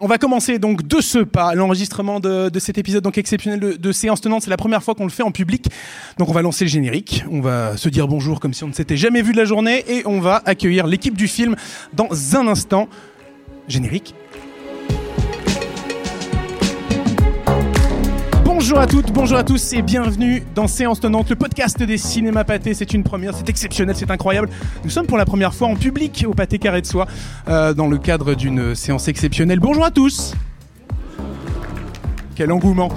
On va commencer donc de ce pas l'enregistrement de, cet épisode donc exceptionnel de, séance tenante. C'est la première fois qu'on le fait en public. Donc on va lancer le générique. On va se dire bonjour comme si on ne s'était jamais vu de la journée et on va accueillir l'équipe du film dans un instant. Générique. Bonjour à toutes, bonjour à tous et bienvenue dans Séance Tenante, le podcast des cinémas pâtés. C'est une première, c'est exceptionnel, c'est incroyable. Nous sommes pour la première fois en public au Pâté Carré de Soie euh, dans le cadre d'une séance exceptionnelle. Bonjour à tous. Quel engouement.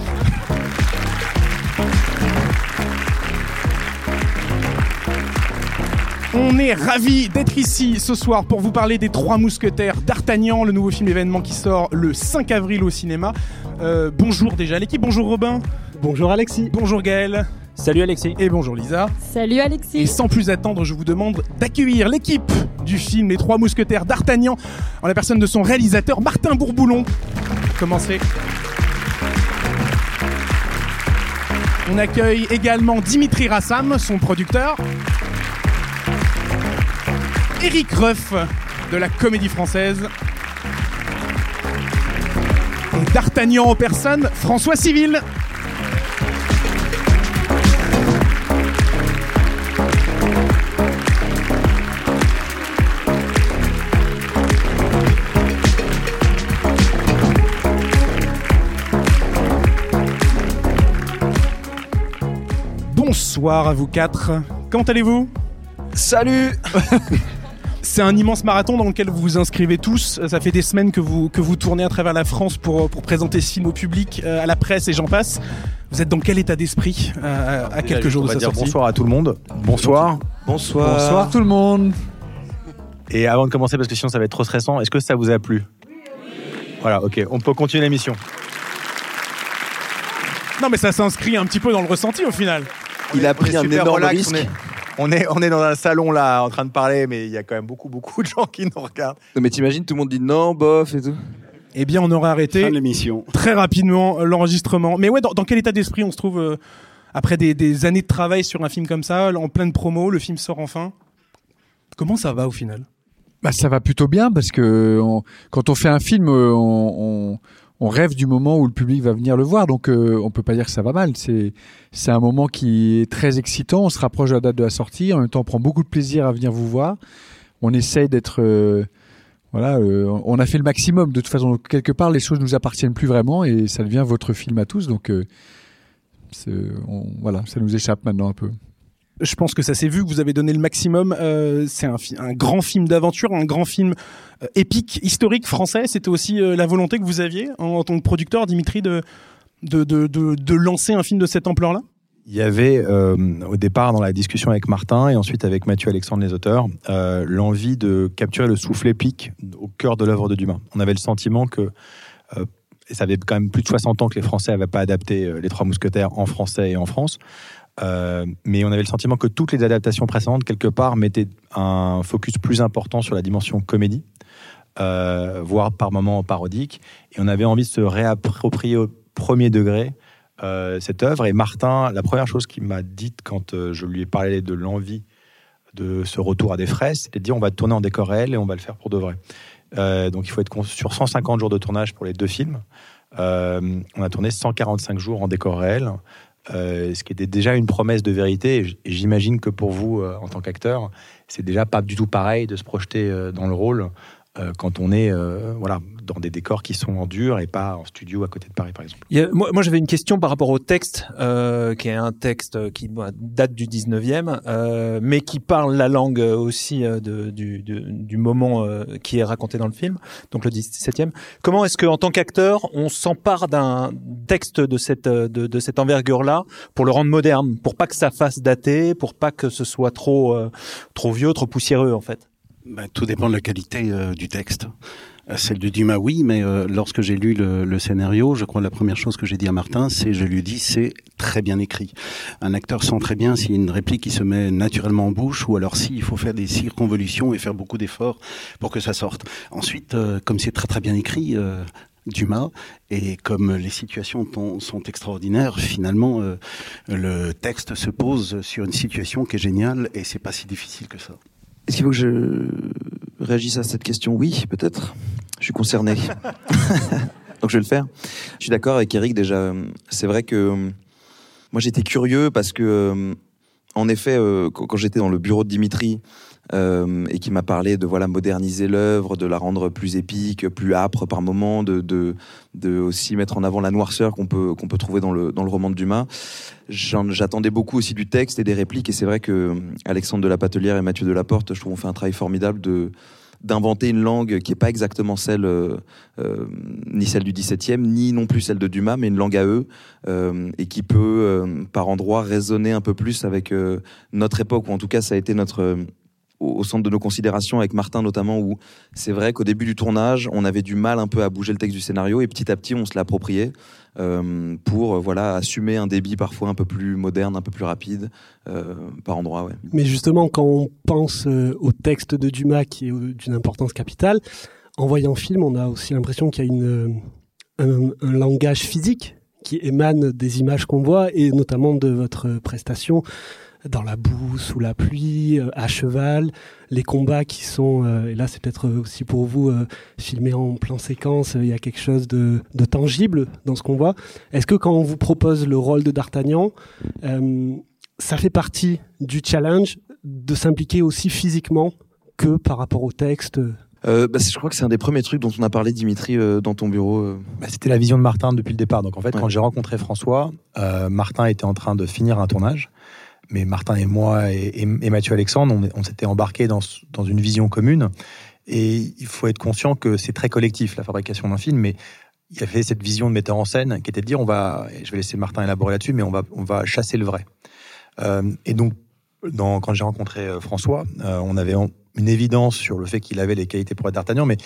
On est ravis d'être ici ce soir pour vous parler des Trois Mousquetaires d'Artagnan, le nouveau film événement qui sort le 5 avril au cinéma. Euh, bonjour déjà l'équipe, bonjour Robin. Bonjour Alexis. Bonjour Gaël. Salut Alexis. Et bonjour Lisa. Salut Alexis. Et sans plus attendre, je vous demande d'accueillir l'équipe du film Les Trois Mousquetaires d'Artagnan en la personne de son réalisateur Martin Bourboulon. Commencez. On accueille également Dimitri Rassam, son producteur. Eric Ruff de la Comédie Française. D'Artagnan en personne, François Civil. Bonsoir à vous quatre. Comment allez-vous? Salut C'est un immense marathon dans lequel vous vous inscrivez tous. Ça fait des semaines que vous, que vous tournez à travers la France pour, pour présenter ce film au public, euh, à la presse et j'en passe. Vous êtes dans quel état d'esprit euh, à quelques jours de sa dire Bonsoir à tout le monde. Bonsoir. Bonsoir. Bonsoir tout le monde. Et avant de commencer, parce que sinon ça va être trop stressant, est-ce que ça vous a plu? Voilà, ok, on peut continuer l'émission. Non mais ça s'inscrit un petit peu dans le ressenti au final. Il a pris un énorme risque on est, on est dans un salon là en train de parler, mais il y a quand même beaucoup, beaucoup de gens qui nous regardent. mais t'imagines, tout le monde dit non, bof et tout. Eh bien, on aurait arrêté l'émission. très rapidement euh, l'enregistrement. Mais ouais, dans, quel état d'esprit on se trouve euh, après des, années de travail sur un film comme ça, en pleine promo, le film sort enfin? Comment ça va au final? Bah, ça va plutôt bien parce que quand on fait un film, euh, on, on rêve du moment où le public va venir le voir. Donc, euh, on peut pas dire que ça va mal. C'est c'est un moment qui est très excitant. On se rapproche de la date de la sortie. En même temps, on prend beaucoup de plaisir à venir vous voir. On essaye d'être euh, voilà, euh, on a fait le maximum. De toute façon, quelque part, les choses nous appartiennent plus vraiment et ça devient votre film à tous. Donc, voilà, ça nous échappe maintenant un peu. Je pense que ça s'est vu que vous avez donné le maximum. Euh, c'est un, grand film d'aventure, un grand film euh, épique, historique français. C'était aussi euh, la volonté que vous aviez en, tant que producteur, Dimitri, de, de, lancer un film de cette ampleur-là? Il y avait au départ dans la discussion avec Martin et ensuite avec Mathieu Alexandre les auteurs l'envie de capturer le souffle épique au cœur de l'œuvre de Dumas. On avait le sentiment que et ça avait quand même plus de 60 ans que les Français n'avaient pas adapté Les Trois Mousquetaires en français et en France. Euh, mais on avait le sentiment que toutes les adaptations précédentes, quelque part, mettaient un focus plus important sur la dimension comédie, euh, voire par moments parodique. Et on avait envie de se réapproprier au premier degré euh, cette œuvre. Et Martin, la première chose qu'il m'a dite quand je lui ai parlé de l'envie de ce retour à des fraises, c'était de dire on va tourner en décor réel et on va le faire pour de vrai. donc il faut être sur 150 jours de tournage pour les deux films. on a tourné 145 jours en décor réel. Euh, ce qui était déjà une promesse de vérité. J'imagine que pour vous, euh, en tant qu'acteur, c'est déjà pas du tout pareil de se projeter euh, dans le rôle quand on est voilà dans des décors qui sont en dur et pas en studio à côté de Paris, par exemple. moi, j'avais une question par rapport au texte, euh, qui est un texte qui date du 19e, euh, mais qui parle la langue aussi euh, de, du, du, moment euh, qui est raconté dans le film, donc le 17e. Comment est-ce qu'en tant qu'acteur, on s'empare d'un texte de cette, de, cette envergure-là pour le rendre moderne, pour pas que ça fasse dater, pour pas que ce soit trop, euh, trop vieux, trop poussiéreux, en fait? Ben, Tout dépend de la qualité du texte. Euh, celle de Dumas, oui, mais euh, lorsque j'ai lu le, scénario, je crois la première chose que j'ai dit à Martin, c'est, je lui dis, c'est très bien écrit. Un acteur sent très bien s'il y a une réplique qui se met naturellement en bouche, ou alors s'il faut faire des circonvolutions et faire beaucoup d'efforts pour que ça sorte. Ensuite, euh, comme c'est très très bien écrit, Dumas, et comme les situations sont extraordinaires, finalement, le texte se pose sur une situation qui est géniale, et c'est pas si difficile que ça. Est-ce qu'il faut que je réagisse à cette question? Oui, peut-être. Je suis concerné. Donc je vais le faire. Je suis d'accord avec Eric déjà. C'est vrai que moi j'étais curieux parce que, en effet, quand j'étais dans le bureau de Dimitri, euh, et qui m'a parlé de voilà moderniser l'œuvre, de la rendre plus épique, plus âpre par moments, de, de, de aussi mettre en avant la noirceur qu'on peut qu'on peut trouver dans le dans le roman de Dumas. J'attendais beaucoup aussi du texte et des répliques et c'est vrai que Alexandre de la Patelière et Mathieu Delaporte, je trouve, ont fait un travail formidable de d'inventer une langue qui est pas exactement celle euh, euh, ni celle du XVIIe ni non plus celle de Dumas mais une langue à eux euh, et qui peut euh, par endroits résonner un peu plus avec notre époque ou en tout cas ça a été notre au, centre de nos considérations avec Martin notamment, où c'est vrai qu'au début du tournage, on avait du mal un peu à bouger le texte du scénario et petit à petit, on se l'a approprié euh, pour euh, voilà assumer un débit parfois un peu plus moderne, un peu plus rapide euh, par endroit. Mais justement, quand on pense au texte de Dumas qui est d'une importance capitale, en voyant le film, on a aussi l'impression qu'il y a une, un, un langage physique qui émane des images qu'on voit et notamment de votre prestation dans la boue, sous la pluie, euh, à cheval, les combats qui sont, euh, et là c'est peut-être aussi pour vous, euh, filmés en plan séquence, il y a quelque chose de, tangible dans ce qu'on voit. Est-ce que quand on vous propose le rôle de D'Artagnan, ça fait partie du challenge de s'impliquer aussi physiquement que par rapport au texte bah, je crois que c'est un des premiers trucs dont on a parlé, Dimitri, dans ton bureau. Bah, c'était la vision de Martin depuis le départ. Donc en fait, quand j'ai rencontré François, Martin était en train de finir un tournage mais Martin et moi et, Mathieu Alexandre, on, s'était embarqués dans, dans, une vision commune. Et il faut être conscient que c'est très collectif, la fabrication d'un film, mais il y avait cette vision de metteur en scène qui était de dire on va, je vais laisser Martin élaborer là-dessus, mais on va, on va chasser le vrai. Euh, et donc, quand j'ai rencontré euh, François, euh, on avait une évidence sur le fait qu'il avait les qualités pour être d'Artagnan, mais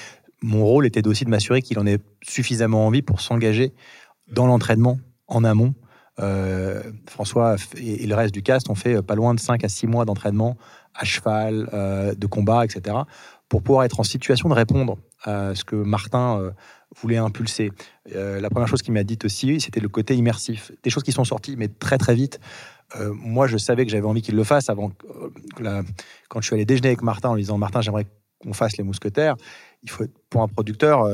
mon rôle était aussi de m'assurer qu'il en ait suffisamment envie pour s'engager dans l'entraînement en amont euh, François et, le reste du cast ont fait euh, pas loin de 5 à 6 mois d'entraînement à cheval, euh, de combat, etc., pour pouvoir être en situation de répondre à ce que Martin voulait impulser. la première chose qu'il m'a dit aussi, c'était le côté immersif. Des choses qui sont sorties, mais très très vite. moi, je savais que j'avais envie qu'il le fasse avant. quand je suis allé déjeuner avec Martin en lui disant Martin, j'aimerais qu'on fasse les mousquetaires. Il faut, pour un producteur,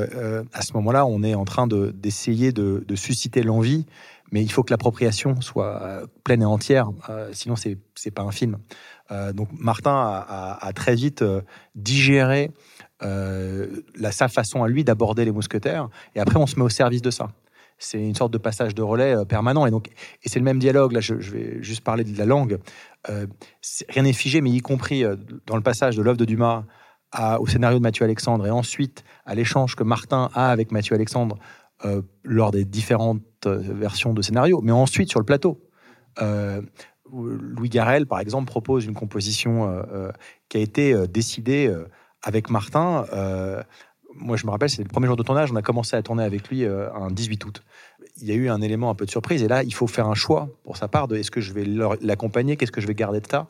à ce moment-là, on est en train d'essayer de, de, susciter l'envie mais il faut que l'appropriation soit euh, pleine et entière, euh, sinon c'est c'est pas un film. Euh, donc Martin a, très vite digéré la, sa façon à lui d'aborder les mousquetaires, et après on se met au service de ça. C'est une sorte de passage de relais permanent, et donc et c'est le même dialogue. Là, je, vais juste parler de la langue. rien n'est figé, mais y compris dans le passage de l'œuvre de Dumas au scénario de Mathieu Alexandre, et ensuite à l'échange que Martin a avec Mathieu Alexandre euh, lors des différentes euh, versions de scénario, mais ensuite sur le plateau. Euh, Louis Garrel, par exemple, propose une composition qui a été décidée avec Martin. moi, je me rappelle, c'était le premier jour de tournage, on a commencé à tourner avec lui un 18 août. Il y a eu un élément un peu de surprise, et là, il faut faire un choix pour sa part de est-ce que je vais l'accompagner, qu'est-ce que je vais garder de ça?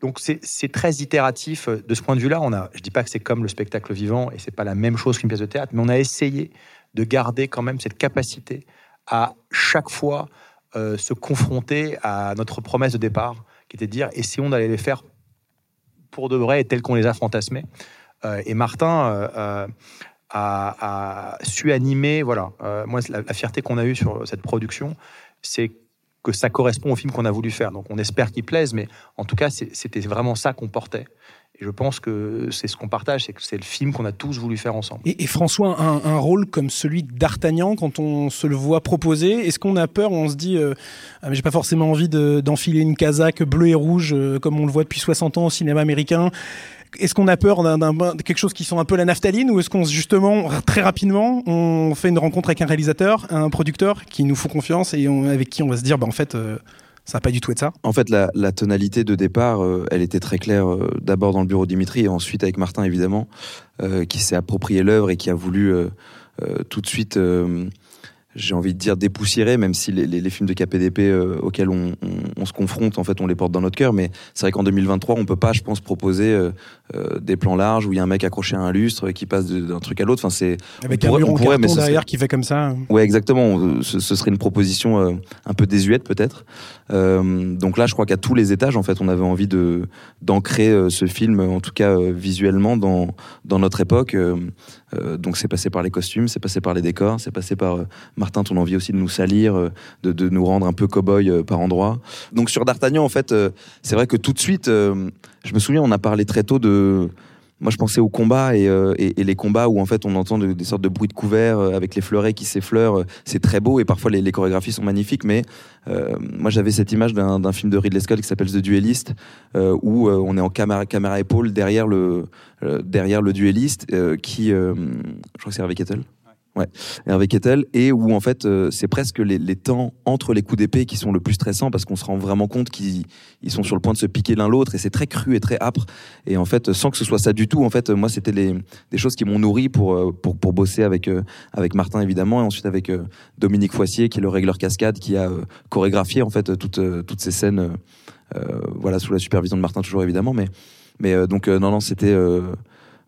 Donc c'est très itératif de ce point de vue-là. On a, je dis pas que c'est comme le spectacle vivant et c'est pas la même chose qu'une pièce de théâtre, mais on a essayé de garder quand même cette capacité à chaque fois euh, se confronter à notre promesse de départ, qui était de dire essayons d'aller les faire pour de vrai et tels qu'on les a fantasmés. Euh, et Martin euh, a, su animer, voilà, moi la, la fierté qu'on a eue sur cette production, c'est que ça correspond au film qu'on a voulu faire. Donc on espère qu'il plaise, mais en tout cas c'était vraiment ça qu'on portait. Et je pense que c'est ce qu'on partage, c'est que c'est le film qu'on a tous voulu faire ensemble. Et, François, un, rôle comme celui d'Artagnan, quand on se le voit proposer, est-ce qu'on a peur On se dit, euh, ah, j'ai pas forcément envie d'enfiler une casaque bleue et rouge euh, comme on le voit depuis 60 ans au cinéma américain? Est-ce qu'on a peur d'un quelque chose qui sont un peu la naphtaline ou est-ce qu'on justement très rapidement on fait une rencontre avec un réalisateur, un producteur qui nous faut confiance et avec qui on va se dire bah en fait euh, ça n'a pas du tout être ça. En fait, la, la tonalité de départ, euh, elle était très claire, euh, d'abord dans le bureau de Dimitri et ensuite avec Martin, évidemment, euh, qui s'est approprié l'œuvre et qui a voulu tout de suite j'ai envie de dire dépoussiéré, même si les, les, les films de KPDP euh, auxquels on, on, on, se confronte, en fait, on les porte dans notre cœur. Mais c'est vrai qu'en 2023, on peut pas, je pense, proposer euh, euh, des plans larges où il y a un mec accroché à un lustre qui passe d'un truc à l'autre. Enfin, c'est avec un mur pourrait, mais derrière serait... qui fait comme ça. Ouais, exactement. Ce, ce serait une proposition euh, un peu désuète peut-être. donc là, je crois qu'à tous les étages, en fait, on avait envie de d'ancrer ce film, en tout cas visuellement, dans dans notre époque. Donc c'est passé par les costumes, c'est passé par les décors, c'est passé par Martin, ton envie aussi de nous salir, euh, de, de nous rendre un peu cow-boy euh, par endroits. Donc sur D'Artagnan, en fait, euh, c'est vrai que tout de suite, je me souviens, on a parlé très tôt de moi je pensais aux combats et, et, et, les combats où en fait on entend de, des sortes de bruits de couverts avec les fleurets qui s'effleurent, c'est très beau et parfois les, les, chorégraphies sont magnifiques, mais euh, moi j'avais cette image d'un film de Ridley Scott qui s'appelle The Duelist euh, où on est en caméra, caméra épaule derrière le derrière le duelliste qui, je crois que c'est Harvey Kettle. Ouais, Hervé Kettel, et où en fait euh, c'est presque les, temps entre les coups d'épée qui sont le plus stressants parce qu'on se rend vraiment compte qu'ils ils sont sur le point de se piquer l'un l'autre et c'est très cru et très âpre. Et en fait sans que ce soit ça du tout en fait moi c'était des choses qui m'ont nourri pour euh, pour pour bosser avec euh, avec Martin évidemment et ensuite avec Dominique Foissier qui est le régleur cascade qui a chorégraphié en fait toutes toutes ces scènes voilà sous la supervision de Martin toujours évidemment mais mais donc non non c'était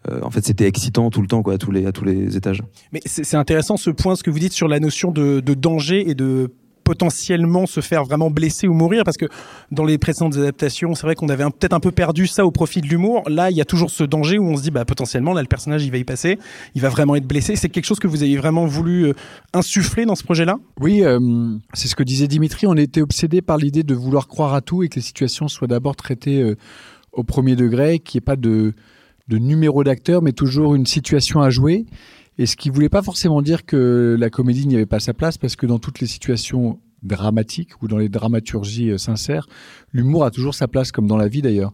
euh, en fait, c'était excitant tout le temps, quoi, à tous les, à tous les étages. Mais c'est intéressant ce point, ce que vous dites sur la notion de, de danger et de potentiellement se faire vraiment blesser ou mourir parce que dans les précédentes adaptations c'est vrai qu'on avait peut-être un peu perdu ça au profit de l'humour. Là il y a toujours ce danger où on se dit bah potentiellement là le personnage il va y passer il va vraiment être blessé. C'est quelque chose que vous avez vraiment voulu euh, insuffler dans ce projet là oui euh, c'est ce que disait Dimitri. On était obsédé par l'idée de vouloir croire à tout et que les situations soient d'abord traitées euh, au premier degré qu'il n'y ait pas de de numéro d'acteur, mais toujours une situation à jouer. Et ce qui voulait pas forcément dire que la comédie n'y avait pas sa place, parce que dans toutes les situations dramatiques ou dans les dramaturgies euh, sincères, l'humour a toujours sa place, comme dans la vie d'ailleurs.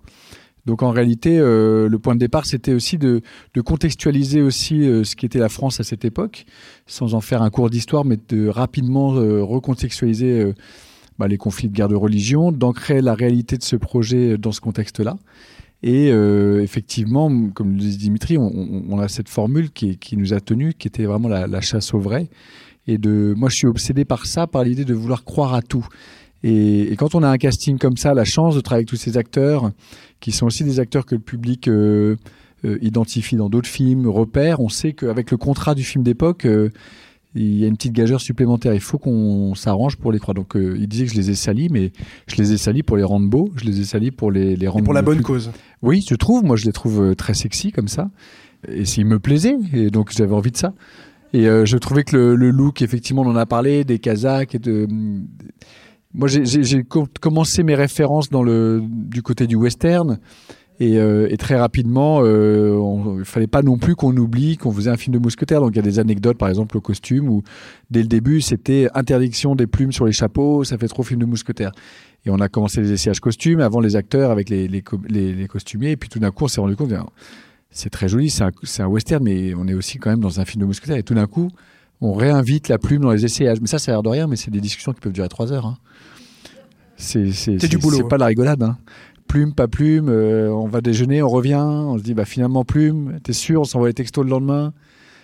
Donc en réalité, euh, le point de départ, c'était aussi de, contextualiser aussi euh, ce qu'était la France à cette époque, sans en faire un cours d'histoire, mais de rapidement recontextualiser bah, les conflits de guerre de religion, d'ancrer la réalité de ce projet dans ce contexte-là. Et euh, effectivement, comme le dit Dimitri, on, a cette formule qui, nous a tenu, qui était vraiment la, chasse au vrai. Et de, moi, je suis obsédé par ça, par l'idée de vouloir croire à tout. Et, quand on a un casting comme ça, la chance de travailler avec tous ces acteurs, qui sont aussi des acteurs que le public euh, euh, identifie dans d'autres films, repère, on sait qu'avec le contrat du film d'époque, il y a une petite gageure supplémentaire. Il faut qu'on s'arrange pour les croire. Donc, euh, il disait que je les ai salis, mais je les ai salis pour les rendre beaux. Je les ai salis pour les, les rendre. Et pour la bonne plus... cause. Oui, je trouve. Moi, je les trouve euh, très sexy comme ça. Et s'ils me plaisaient, et donc j'avais envie de ça. Et euh, je trouvais que le, le, look, effectivement, on en a parlé, des Kazakhs et de. Moi, j'ai commencé mes références dans le du côté du western. Et, euh, et, très rapidement, euh, on, il fallait pas non plus qu'on oublie qu'on faisait un film de mousquetaire. Donc il y a des anecdotes, par exemple, au costume, où dès le début, c'était interdiction des plumes sur les chapeaux, ça fait trop film de mousquetaire. Et on a commencé les essayages costumes, avant les acteurs avec les, les, les, les costumiers. Et puis tout d'un coup, on s'est rendu compte, c'est très joli, c'est un, un, western, mais on est aussi quand même dans un film de mousquetaire. Et tout d'un coup, on réinvite la plume dans les essayages. Mais ça, ça a l'air de rien, mais c'est des discussions qui peuvent durer trois heures. Hein. C'est du boulot. C'est hein. pas la rigolade. Hein plume, pas plume, euh, on va déjeuner, on revient, on se dit bah finalement plume, t'es sûr, on s'envoie les textos le lendemain.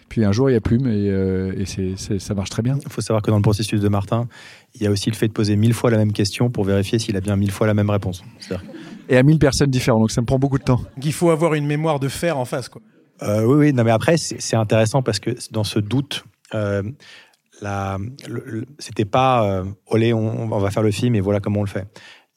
Puis un jour il y a plume et, euh, et c'est, c'est, ça marche très bien. Il faut savoir que dans le processus de Martin, il y a aussi le fait de poser mille fois la même question pour vérifier s'il a bien mille fois la même réponse. C'est-à-dire... Et à mille personnes différentes, donc ça me prend beaucoup de temps. Il faut avoir une mémoire de fer en face, quoi. Euh, oui, oui, non, mais après c'est, c'est intéressant parce que dans ce doute. Euh, la, le, le, c'était pas euh, olé, on, on va faire le film et voilà comment on le fait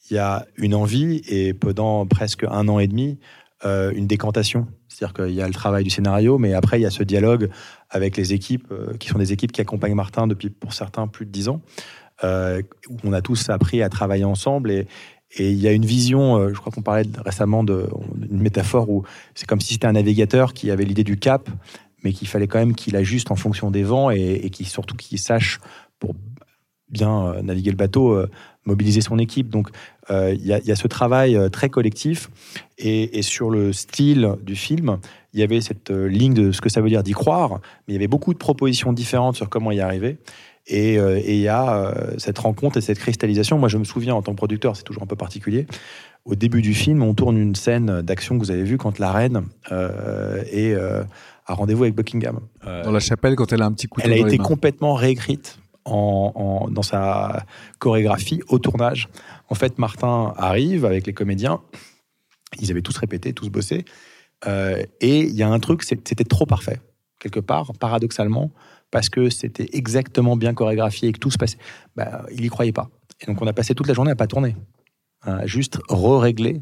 il y a une envie et pendant presque un an et demi, euh, une décantation. C'est-à-dire qu'il y a le travail du scénario, mais après, il y a ce dialogue avec les équipes, euh, qui sont des équipes qui accompagnent Martin depuis, pour certains, plus de dix ans, euh, où on a tous appris à travailler ensemble. Et, il y a une vision, je crois qu'on parlait récemment d'une métaphore où c'est comme si c'était un navigateur qui avait l'idée du cap, mais qu'il fallait quand même qu'il ajuste en fonction des vents et, et qui surtout qu'il sache, pour bien naviguer le bateau, mobiliser son équipe. Donc, il euh, y, y, a ce travail euh, très collectif. Et, et, sur le style du film, il y avait cette euh, ligne de ce que ça veut dire d'y croire, mais il y avait beaucoup de propositions différentes sur comment y arriver. Et il y a cette rencontre et cette cristallisation. Moi, je me souviens en tant que producteur, c'est toujours un peu particulier. Au début du film, on tourne une scène d'action que vous avez vue quand la reine est à rendez-vous avec Buckingham. Dans la chapelle, quand elle a un petit couteau. Elle a été complètement réécrite dans sa chorégraphie au tournage. En fait, Martin arrive avec les comédiens. Ils avaient tous répété, tous bossé. Euh, et il y a un truc, c'était trop parfait, quelque part, paradoxalement, parce que c'était exactement bien chorégraphié et que tout se passait. Bah, il y croyait pas. Et donc, on a passé toute la journée à pas tourner, à juste re-régler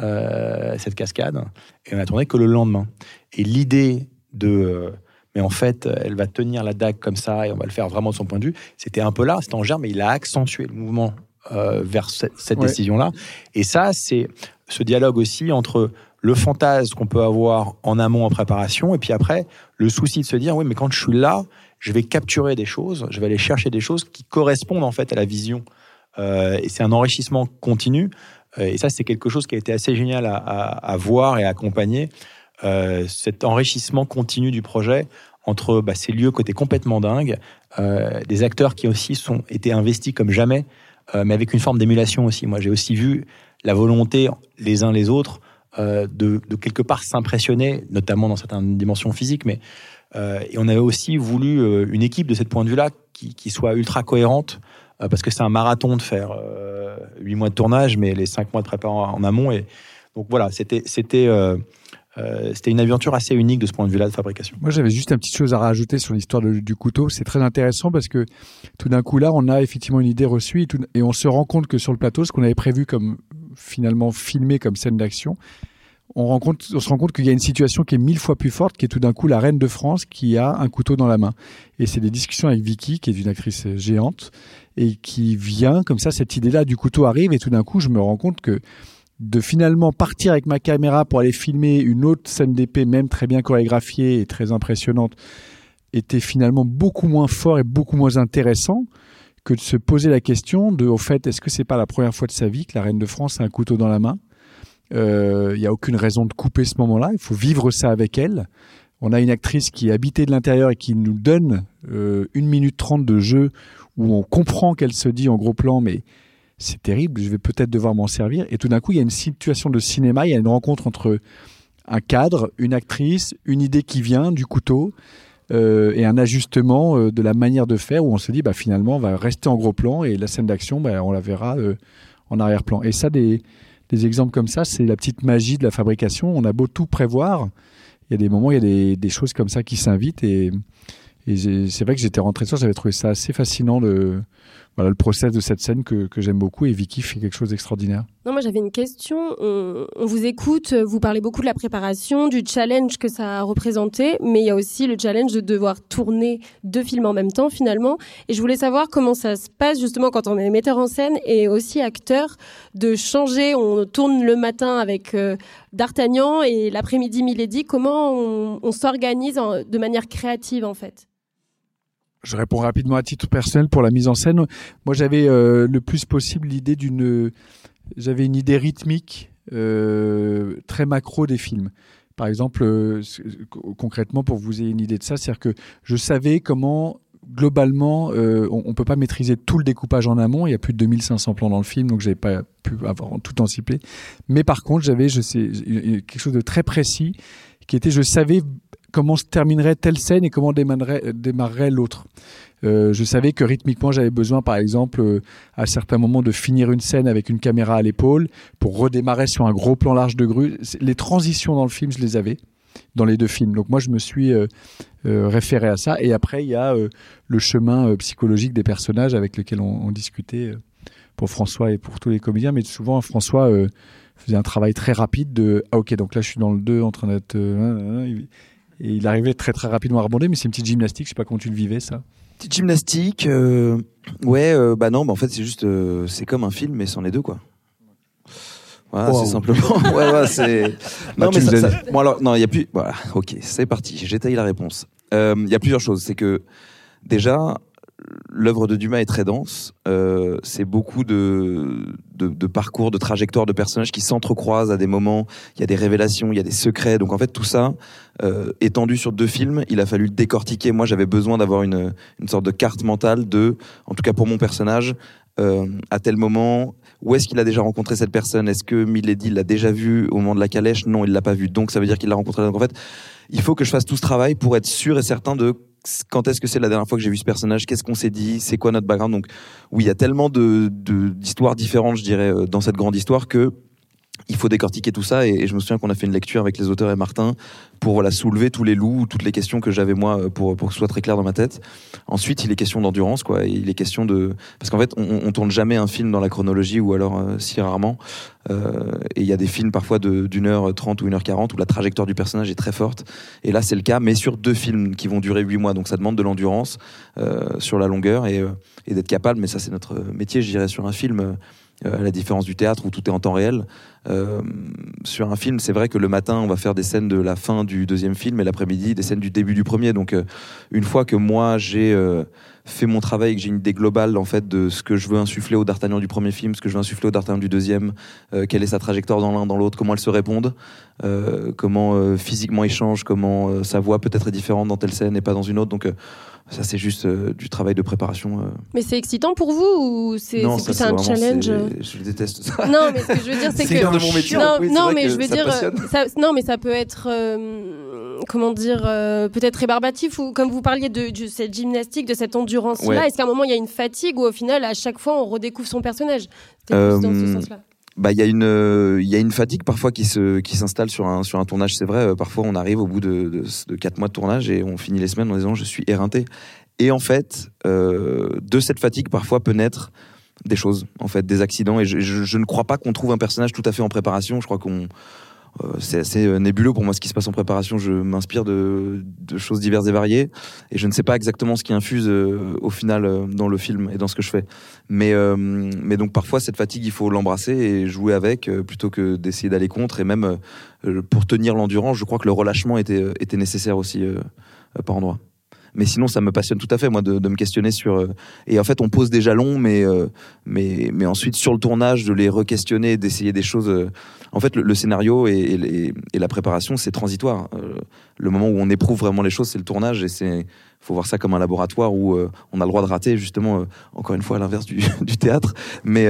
euh, cette cascade. Et on a tourné que le lendemain. Et l'idée de. Euh, mais en fait, elle va tenir la dague comme ça et on va le faire vraiment de son point de vue. C'était un peu là, c'était en germe, mais il a accentué le mouvement euh, vers cette, décision-là. Et ça, c'est ce dialogue aussi entre le fantasme qu'on peut avoir en amont, en préparation, et puis après, le souci de se dire, oui, mais quand je suis là, je vais capturer des choses, je vais aller chercher des choses qui correspondent en fait à la vision. et c'est un enrichissement continu. Euh, et ça, c'est quelque chose qui a été assez génial à, voir et à accompagner. Euh, cet enrichissement continu du projet entre bah, ces lieux côté complètement dingue, euh, des acteurs qui aussi sont été investis comme jamais, mais avec une forme d'émulation aussi. Moi, j'ai aussi vu la volonté les uns les autres de, quelque part s'impressionner, notamment dans certaines dimensions physiques, mais et on avait aussi voulu une équipe de ce point de vue-là qui, soit ultra cohérente, parce que c'est un marathon de faire 8 mois de tournage, mais les 5 mois de préparation en amont. Et donc voilà, c'était c'était euh, c'était une aventure assez unique de ce point de vue-là de fabrication. Moi, j'avais juste une petite chose à rajouter sur l'histoire du couteau. C'est très intéressant parce que tout d'un coup, là, on a effectivement une idée reçue et, et on se rend compte que sur le plateau, ce qu'on avait prévu comme finalement filmé comme scène d'action, on, on se rend compte qu'il y a une situation qui est mille fois plus forte, qui est tout d'un coup la reine de France qui a un couteau dans la main. Et c'est des discussions avec Vicky, qui est une actrice géante, et qui vient comme ça, cette idée-là du couteau arrive, et tout d'un coup, je me rends compte que de finalement partir avec ma caméra pour aller filmer une autre scène d'épée, même très bien chorégraphiée et très impressionnante, était finalement beaucoup moins fort et beaucoup moins intéressant que de se poser la question de, au fait, est-ce que c'est pas la première fois de sa vie que la reine de France a un couteau dans la main? Il euh, n'y a aucune raison de couper ce moment-là. Il faut vivre ça avec elle. On a une actrice qui est habitée de l'intérieur et qui nous donne euh, une minute trente de jeu où on comprend qu'elle se dit en gros plan, mais c'est terrible, je vais peut-être devoir m'en servir. Et tout d'un coup, il y a une situation de cinéma, il y a une rencontre entre un cadre, une actrice, une idée qui vient du couteau. Euh, et un ajustement euh, de la manière de faire où on se dit bah finalement on va rester en gros plan et la scène d'action bah, on la verra euh, en arrière-plan et ça des exemples comme ça, c'est la petite magie de la fabrication. On a beau tout prévoir, il y a des moments, il y a des, choses comme ça qui s'invitent et, c'est vrai que j'étais rentré sur, j'avais trouvé ça assez fascinant de voilà le process de cette scène que, que j'aime beaucoup et Vicky fait quelque chose d'extraordinaire. Non, moi j'avais une question. On, vous écoute, vous parlez beaucoup de la préparation, du challenge que ça a représenté, mais il y a aussi le challenge de devoir tourner deux films en même temps finalement. Et je voulais savoir comment ça se passe justement quand on est metteur en scène et aussi acteur, de changer. On tourne le matin avec euh, D'Artagnan et l'après-midi Milady. Comment on, on s'organise de manière créative en fait? Je réponds rapidement à titre personnel pour la mise en scène. Moi, j'avais euh, le plus possible l'idée d'une, j'avais une idée rythmique euh, très macro des films. Par exemple, euh, concrètement, pour que vous ayez une idée de ça, c'est-à-dire que je savais comment globalement, on, ne peut pas maîtriser tout le découpage en amont. Il y a plus de 2500 plans dans le film, donc j'avais pas pu avoir tout anticipé. Mais par contre, j'avais, je sais, quelque chose de très précis qui était, je savais comment se terminerait telle scène et comment démarrerait, l'autre. Euh, je savais que rythmiquement, j'avais besoin, par exemple, euh, à certains moments, de finir une scène avec une caméra à l'épaule pour redémarrer sur un gros plan large de grue. Les transitions dans le film, je les avais dans les deux films. Donc moi, je me suis euh, référé à ça. Et après, il y a le chemin psychologique des personnages avec lesquels on, on, discutait pour François et pour tous les comédiens. Mais souvent, François faisait un travail très rapide de ah ok donc là je suis dans le 2 en train d'être et il arrivait très très rapidement à rebondir, mais c'est une petite gymnastique. Je sais pas comment tu le vivais ça. Petite gymnastique, euh, ouais, euh, bah non, bah en fait c'est juste, euh, c'est comme un film, mais sans les deux quoi. Voilà, c'est simplement. ouais, ouais, c'est. Bah, non, mais ça, ça... Bon alors, non, il y a plus. Voilà, ok, c'est parti. J'étaye la réponse. Il y a plusieurs choses. C'est que déjà, l'œuvre de Dumas est très dense. Euh, c'est beaucoup de, de, parcours, de trajectoires de personnages qui s'entrecroisent à des moments. Il y a des révélations, il y a des secrets. Donc en fait, tout ça, euh, étendu sur deux films, il a fallu le décortiquer. Moi, j'avais besoin d'avoir une, une sorte de carte mentale de, en tout cas pour mon personnage, euh, à tel moment, où est-ce qu'il a déjà rencontré cette personne? Est-ce que Milady l'a déjà vu au moment de la calèche? Non, il l'a pas vu. Donc ça veut dire qu'il l'a rencontré. Donc en fait, il faut que je fasse tout ce travail pour être sûr et certain de quand est-ce que c'est la dernière fois que j'ai vu ce personnage? Qu'est-ce qu'on s'est dit? C'est quoi notre background? Donc oui, il y a tellement de d'histoires différentes, je dirais, euh, dans cette grande histoire que il faut décortiquer tout ça et, je me souviens qu'on a fait une lecture avec les auteurs et Martin pour voilà soulever tous les loups, toutes les questions que j'avais moi pour pour que ce soit très clair dans ma tête. Ensuite, il est question d'endurance quoi, il est question de parce qu'en fait on, on, tourne jamais un film dans la chronologie ou alors euh, si rarement. Euh, et il y a des films parfois d'une heure trente ou une heure quarante où la trajectoire du personnage est très forte. Et là c'est le cas, mais sur deux films qui vont durer huit mois, donc ça demande de l'endurance euh, sur la longueur et, et d'être capable. Mais ça c'est notre métier, je dirais, sur un film à la différence du théâtre où tout est en temps réel. Euh, sur un film, c'est vrai que le matin, on va faire des scènes de la fin du deuxième film et l'après-midi, des scènes du début du premier. Donc, euh, une fois que moi, j'ai fait mon travail et que j'ai une idée globale en fait de ce que je veux insuffler au D'Artagnan du premier film, ce que je veux insuffler au D'Artagnan du deuxième, quelle est sa trajectoire dans l'un, dans l'autre, comment elles se répondent, comment physiquement ils changent, comment sa voix peut-être est différente dans telle scène et pas dans une autre. Donc ça, c'est juste euh, du travail de préparation. Euh. Mais c'est excitant pour vous ou c'est plus un challenge euh Je déteste ça. Non, mais ce que je veux dire, c'est que. de mon métier. Non, non mais je veux dire, ça, non, mais ça peut être, comment dire, peut-être rébarbatif ou comme vous parliez de, cette gymnastique, de cette endurance-là. Est-ce qu'à un moment il y a une fatigue ou au final, à chaque fois, on redécouvre son personnage? Dans ce sens-là. bah il y a une euh, il y a une fatigue parfois qui se qui s'installe sur un sur un tournage c'est vrai. Euh, parfois on arrive au bout de, de, quatre mois de tournage et on finit les semaines en disant je suis éreinté. Et en fait euh, de cette fatigue parfois peut naître des choses en fait des accidents. Et je, je ne crois pas qu'on trouve un personnage tout à fait en préparation. Je crois qu'on euh, c'est assez euh, nébuleux pour moi ce qui se passe en préparation. Je m'inspire de, de, choses diverses et variées et je ne sais pas exactement ce qui infuse euh, au final dans le film et dans ce que je fais. Mais, mais donc parfois cette fatigue, il faut l'embrasser et jouer avec plutôt que d'essayer d'aller contre. Et même pour tenir l'endurance, je crois que le relâchement était, était nécessaire aussi par endroit mais sinon ça me passionne tout à fait moi de, me questionner sur euh, et en fait on pose des jalons mais euh, mais mais ensuite sur le tournage de les re-questionner d'essayer des choses euh, en fait le, scénario et, la préparation c'est transitoire. Le moment où on éprouve vraiment les choses c'est le tournage et c'est faut voir ça comme un laboratoire où on a le droit de rater justement encore une fois à l'inverse du, du, théâtre. Mais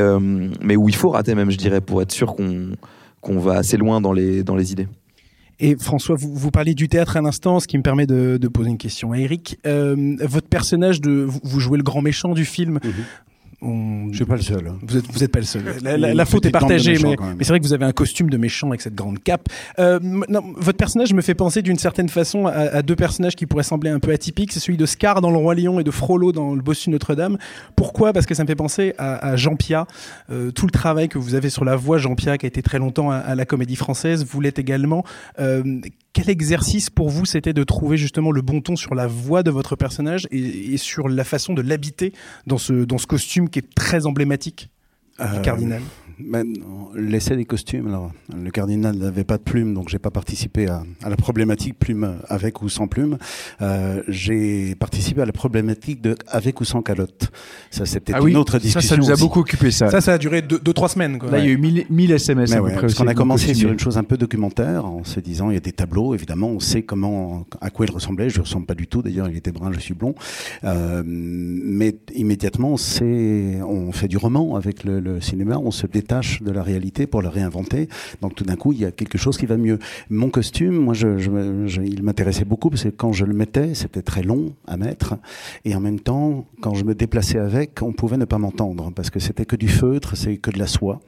mais où il faut rater même je dirais pour être sûr qu'on qu'on va assez loin dans les dans les idées et François, vous, vous parliez du théâtre à l'instant, ce qui me permet de, de poser une question à Eric. Euh, votre personnage de, vous jouez le grand méchant du film. Mhm. On... Je suis pas le seul. Hein. Vous êtes, vous êtes pas le seul. La, faute est partagée, mais, mais c'est vrai que vous avez un costume de méchant avec cette grande cape. Euh, non, votre personnage me fait penser d'une certaine façon à, à, deux personnages qui pourraient sembler un peu atypiques. C'est celui de Scar dans Le Roi Lion et de Frollo dans Le Bossu Notre-Dame. Pourquoi? Parce que ça me fait penser à, à Jean Pia. Euh, tout le travail que vous avez sur la voix, Jean Pia, qui a été très longtemps à, la Comédie Française, vous l'êtes également. Euh, quel exercice pour vous c'était de trouver justement le bon ton sur la voix de votre personnage et, et sur la façon de l'habiter dans ce, dans ce costume qui est très emblématique du cardinal? L'essai des costumes, alors, le cardinal n'avait pas de plume, donc j'ai pas participé à, à, la problématique plume avec ou sans plume. Euh, j'ai participé à la problématique de avec ou sans calotte. Ça, c'était ah une autre discussion. Ça, ça nous a beaucoup occupé, ça. Ça, ça a duré deux, deux trois semaines. Quoi. Là, il y a eu 1000, SMS. Ouais, parce qu'on a commencé sur une chose un peu documentaire, en se disant, il y a des tableaux, évidemment, on sait comment, à quoi il ressemblait. Je ne ressemble pas du tout, d'ailleurs, il était brun, je suis blond. Euh, mais immédiatement, c'est, on fait du roman avec le, le cinéma, on se détend de la réalité pour le réinventer. Donc tout d'un coup, il y a quelque chose qui va mieux. Mon costume, moi, je, je, il m'intéressait beaucoup parce que quand je le mettais, c'était très long à mettre. Et en même temps, quand je me déplaçais avec, on pouvait ne pas m'entendre parce que c'était que du feutre, c'est que de la soie.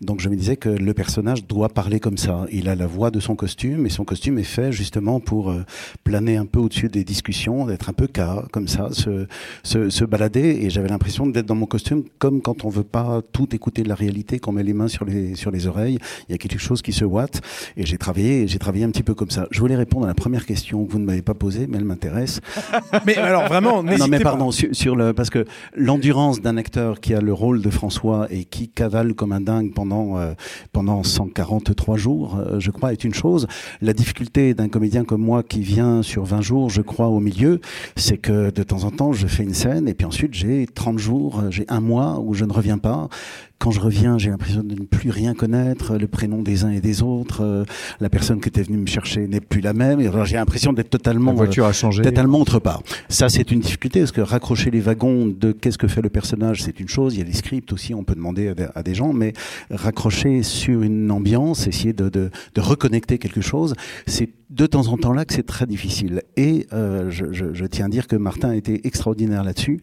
Donc je me disais que le personnage doit parler comme ça. Il a la voix de son costume et son costume est fait justement pour euh, planer un peu au-dessus des discussions, d'être un peu cas, comme ça, se, se, se balader. Et j'avais l'impression d'être dans mon costume comme quand on veut pas tout écouter de la réalité qu'on met les mains sur les, sur les oreilles, il y a quelque chose qui se ouate. Et j'ai travaillé, j'ai travaillé un petit peu comme ça. Je voulais répondre à la première question que vous ne m'avez pas posée, mais elle m'intéresse. mais alors vraiment, non mais pardon, sur, le parce que l'endurance d'un acteur qui a le rôle de François et qui cavale comme un dingue pendant euh, pendant 143 jours, euh, je crois, est une chose. La difficulté d'un comédien comme moi qui vient sur 20 jours, je crois, au milieu, c'est que de temps en temps, je fais une scène et puis ensuite j'ai 30 jours, j'ai un mois où je ne reviens pas quand je reviens, j'ai l'impression de ne plus rien connaître, le prénom des uns et des autres, euh, la personne qui était venue me chercher n'est plus la même. Et alors j'ai l'impression d'être totalement, La voiture a changé. totalement autre part. Ça, c'est une difficulté parce que raccrocher les wagons de qu'est-ce que fait le personnage, c'est une chose. Il y a des scripts aussi, on peut demander à des, à des gens, mais raccrocher sur une ambiance, essayer de, de, de reconnecter quelque chose, c'est de temps en temps là que c'est très difficile. Et euh, je, je, je tiens à dire que Martin a été extraordinaire là-dessus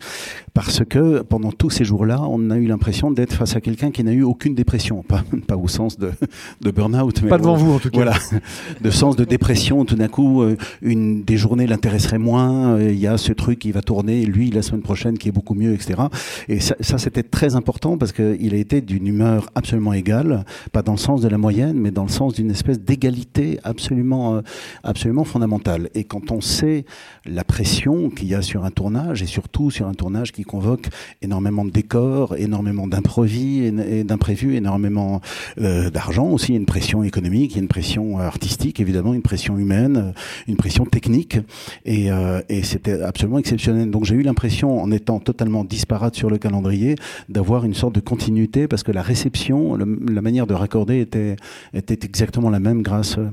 parce que pendant tous ces jours-là, on a eu l'impression d'être face à quelqu'un qui n'a eu aucune dépression, pas pas au sens de, de burn-out, Pas devant vous, en tout cas. Voilà, de sens de dépression. Tout d'un coup, euh, une des journées l'intéresserait moins. euh, Il y a ce truc qui va tourner, lui la semaine prochaine qui est beaucoup mieux, etc. Et ça, ça c'était très important parce qu'il a été d'une humeur absolument égale, pas dans le sens de la moyenne, mais dans le sens d'une espèce d'égalité absolument, euh, absolument fondamentale. Et quand on sait la pression qu'il y a sur un tournage, et surtout sur un tournage qui convoque énormément de décors, énormément et d'imprévus, énormément euh, d'argent aussi, une pression économique, une pression artistique évidemment, une pression humaine, euh, une pression technique, et, euh, c'était absolument exceptionnel. Donc j'ai eu l'impression, en étant totalement disparate sur le calendrier, d'avoir une sorte de continuité parce que la réception, la manière de raccorder était, était exactement la même grâce euh,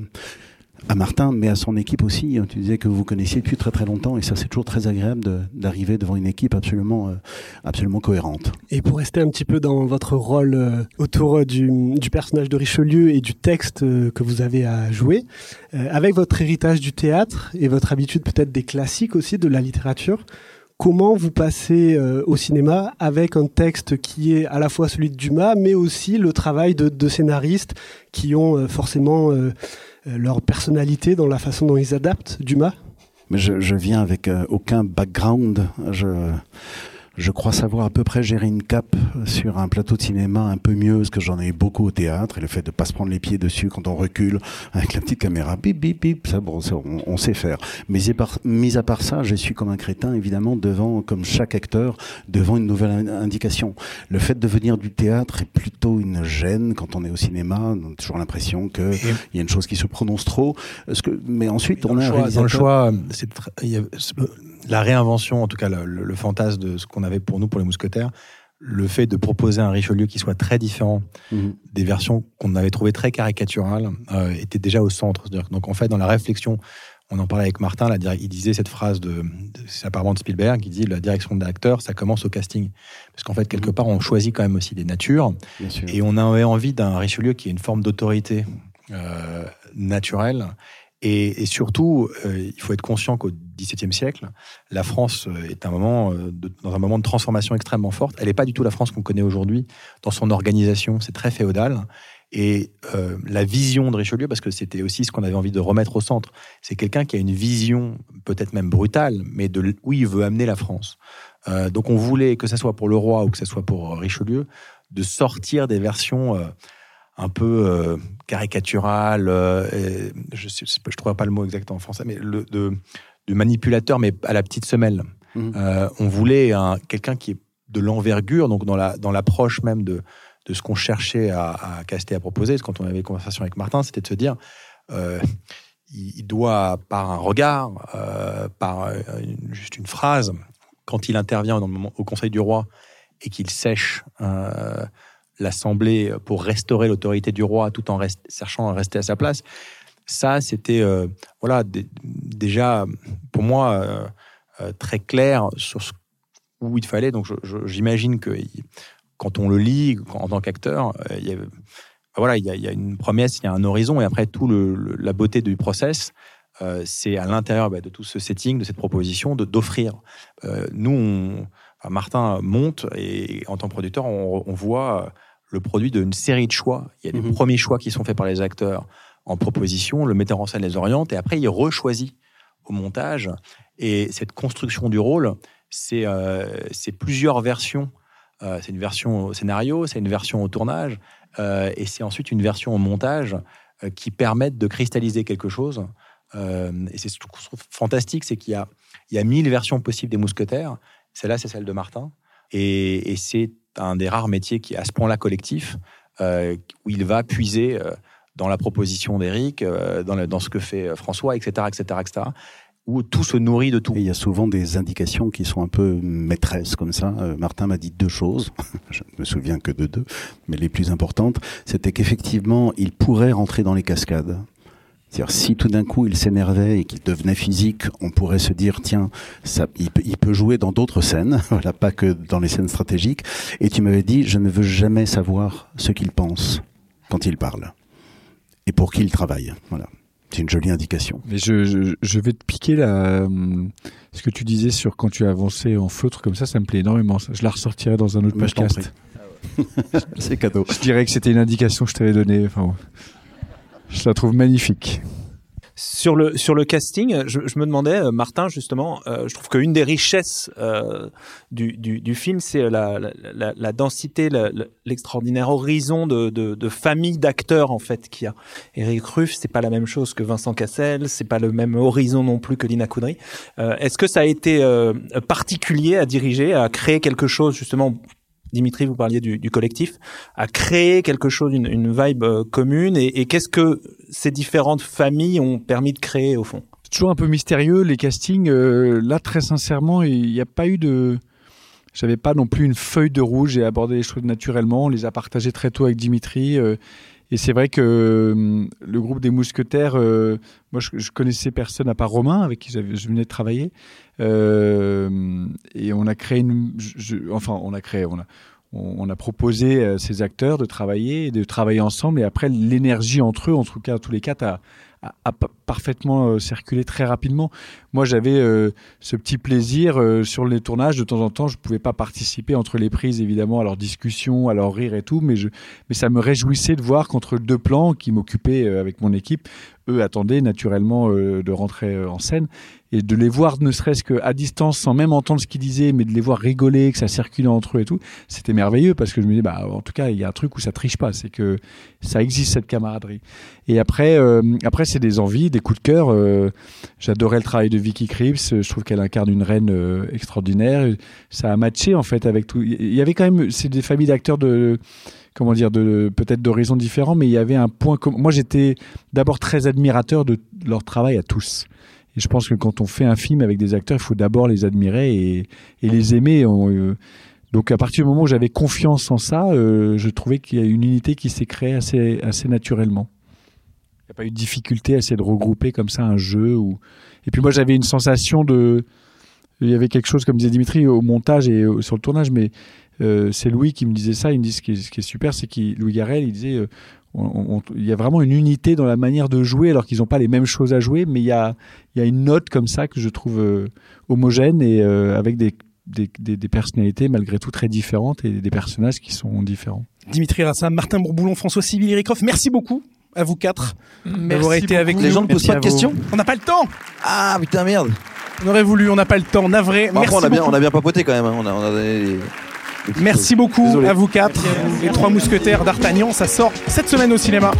à Martin, mais à son équipe aussi. Tu disais que vous connaissiez depuis très très longtemps, et ça c'est toujours très agréable d'arriver devant une équipe absolument, euh, absolument cohérente. Et pour rester un petit peu dans votre rôle euh, autour euh, du, personnage de Richelieu et du texte que vous avez à jouer, avec votre héritage du théâtre et votre habitude peut-être des classiques aussi de la littérature, comment vous passez au cinéma avec un texte qui est à la fois celui de Dumas, mais aussi le travail de, de scénaristes qui ont forcément leur personnalité dans la façon dont ils adaptent Dumas? Mais je, je viens avec euh, aucun background. Je, je crois savoir à peu près gérer une cape sur un plateau de cinéma un peu mieux, parce que j'en ai eu beaucoup au théâtre, et le fait de pas se prendre les pieds dessus quand on recule avec la petite caméra, bip bip bip, ça, bon, ça, on, on sait faire. Mais mis à part ça, je suis comme un crétin, évidemment, devant, comme chaque acteur, devant une nouvelle in- indication. Le fait de venir du théâtre est plutôt une gêne quand on est au cinéma. On a toujours l'impression que il y a une chose qui se prononce trop. Parce que, mais ensuite, on a un choix, dans le réalisateur- choix, il y a- la réinvention, en tout cas le, le- le fantasme de ce qu'on avait pour nous pour les mousquetaires, le fait de proposer un Richelieu qui soit très différent Mhm. des versions qu'on avait trouvées très caricaturales euh, était déjà au centre. Donc en fait, dans la réflexion, on en parlait avec Martin, il disait cette phrase de, de- apparemment de Spielberg, qui dit la direction d'acteur, ça commence au casting, parce qu'en fait quelque part on choisit quand même aussi des natures. Et on avait envie d'un Richelieu qui ait une forme d'autorité euh, naturelle. Et, surtout, euh, il faut être conscient qu'au XVIIe siècle, la France euh, est un moment euh, dans un moment de transformation extrêmement forte. Elle n'est pas du tout la France qu'on connaît aujourd'hui dans son organisation. C'est très féodal. Et la vision de Richelieu, parce que c'était aussi ce qu'on avait envie de remettre au centre, c'est quelqu'un qui a une vision peut-être même brutale, mais de où il veut amener la France. Donc on voulait, que ce soit pour le roi ou que ce soit pour Richelieu, de sortir des versions un peu euh, caricaturales, euh, je ne trouve pas le mot exact en français, mais le, de, de manipulateur, mais à la petite semelle. Mhm. Euh, on voulait un- quelqu'un qui est de l'envergure, donc dans la dans l'approche même de, de ce qu'on cherchait à, à caster, à proposer. Parce que quand on avait une conversation avec Martin, c'était de se dire, il, doit, par un regard, euh, par une- juste une phrase, quand il intervient dans le moment- au Conseil du Roi et qu'il sèche euh, l'Assemblée pour restaurer l'autorité du roi tout en rest- cherchant à rester à sa place, ça, c'était euh, voilà dé- déjà pour moi euh, euh, très clair sur ce où il fallait. Donc j'imagine que quand on le lit en tant qu'acteur, il y a voilà, il y, une promesse, il y a un horizon, et après tout la beauté du process, c'est à l'intérieur bah, de tout ce setting, de cette proposition, d'offrir. Nous, Martin monte et en tant que producteur, on, voit le produit d'une série de choix. Il y a des Mhm. premiers choix qui sont faits par les acteurs en proposition, le metteur en scène les oriente, et après il rechoisit au montage. Et cette construction du rôle, c'est euh, plusieurs versions. Euh, c'est une version au scénario, c'est une version au tournage, euh, et c'est ensuite une version au montage qui permettent de cristalliser quelque chose. Et c'est ce que je trouve fantastique, c'est qu'il y a, il y a mille versions possibles des mousquetaires. Celle-là, c'est celle de Martin. Et, et c'est un des rares métiers qui est à ce point-là collectif, euh, où il va puiser euh, dans la proposition d'Éric, euh, dans, ce que fait François, etc., etc., etc. où tout se nourrit de tout. Et il y a souvent des indications qui sont un peu maîtresses comme ça. Martin m'a dit deux choses, je ne me souviens que de deux, mais les plus importantes, c'était qu'effectivement, il pourrait rentrer dans les cascades. C'est-à-dire, si tout d'un coup il s'énervait et qu'il devenait physique, on pourrait se dire, tiens, ça, il, peut, il peut jouer dans d'autres scènes, voilà, pas que dans les scènes stratégiques. Et tu m'avais dit, je ne veux jamais savoir ce qu'il pense quand il parle et pour qui il travaille. Voilà. C'est une jolie indication. Mais je, je, je vais te piquer là, ce que tu disais sur quand tu as avancé en feutre comme ça, ça me plaît énormément. Je la ressortirai dans un autre Mais podcast. C'est cadeau. Je dirais que c'était une indication que je t'avais donnée. Enfin. Je la trouve magnifique. Sur le sur le casting, je, je me demandais, euh, Martin justement, euh, je trouve qu'une des richesses euh, du, du, du film, c'est la, la, la, la densité, l'extraordinaire horizon de, de, de famille d'acteurs en fait qu'il y a. Eric Ruff, c'est pas la même chose que Vincent Cassel, c'est pas le même horizon non plus que Lina Coudry. Euh, Est-ce que ça a été euh, particulier à diriger, à créer quelque chose justement Dimitri, vous parliez du, collectif, à créer quelque chose, une, vibe euh, commune, et, qu'est-ce que ces différentes familles ont permis de créer au fond? Toujours un peu mystérieux les castings. Euh, là, très sincèrement, il n'y a pas eu de. J'avais pas non plus une feuille de rouge. J'ai abordé les choses naturellement. On les a partagés très tôt avec Dimitri. euh, et c'est vrai que le groupe des mousquetaires, moi je, je connaissais personne à part Romain avec qui je venais de travailler. Euh, et on a créé enfin on a créé, on a, proposé à ces acteurs de travailler, de travailler ensemble. Et après l'énergie entre eux, en tout cas tous les quatre, a, a- a pa- parfaitement euh, circulé très rapidement. Moi, j'avais euh, ce petit plaisir euh, sur les tournages. De temps en temps, je pouvais pas participer entre les prises, évidemment, à leurs discussions, à leur rire et tout, mais, ça me réjouissait de voir qu'entre deux plans qui m'occupaient euh, avec mon équipe, eux attendaient naturellement euh, de rentrer euh, en scène et de les voir ne serait-ce qu'à distance, sans même entendre ce qu'ils disaient, mais de les voir rigoler, que ça circulait entre eux et tout, c'était merveilleux parce que je me disais, bah, en tout cas, il y a un truc où ça triche pas, c'est que ça existe cette camaraderie. Et après, euh, après c'est des envies, des coups de cœur. euh, J'adorais le travail de Vicky Krieps. Je trouve qu'elle incarne une reine euh, extraordinaire. Ça a matché en fait avec tout. Il y avait quand même, c'est des familles d'acteurs de, comment dire, de peut-être d'horizons différents, mais il y avait un point. Moi, j'étais d'abord très admirateur de leur travail à tous. Et je pense que quand on fait un film avec des acteurs, il faut d'abord les admirer et, les aimer. Euh, donc à partir du moment où j'avais confiance en ça, euh, je trouvais qu'il y a une unité qui s'est créée assez, naturellement. Il n'y a pas eu de difficulté à essayer de regrouper comme ça un jeu. Et puis moi j'avais une sensation de... Il y avait quelque chose, comme disait Dimitri, au montage et sur le tournage, mais euh, c'est Louis qui me disait ça. Il me dit ce qui est, ce qui est super, c'est qu'il Louis Garrel, il disait, il y a vraiment une unité dans la manière de jouer, alors qu'ils n'ont pas les mêmes choses à jouer, mais il y a, il y a une note comme ça que je trouve euh, homogène et euh, avec des, des, des- des personnalités malgré tout très différentes et des personnages qui sont différents. Dimitri Rassam, Martin Bourboulon, François Civil, Eric Roff, merci beaucoup à vous quatre d'avoir été avec nous. Les gens ne posent pas de questions On n'a pas le temps Ah putain merde On aurait voulu, on n'a pas le temps, navré. Après, Merci on a, bien, beaucoup. on a bien papoté quand même. hein. On a, on a donné Merci beaucoup Désolé. à vous quatre. Les trois mousquetaires d'Artagnan, ça sort cette semaine au cinéma.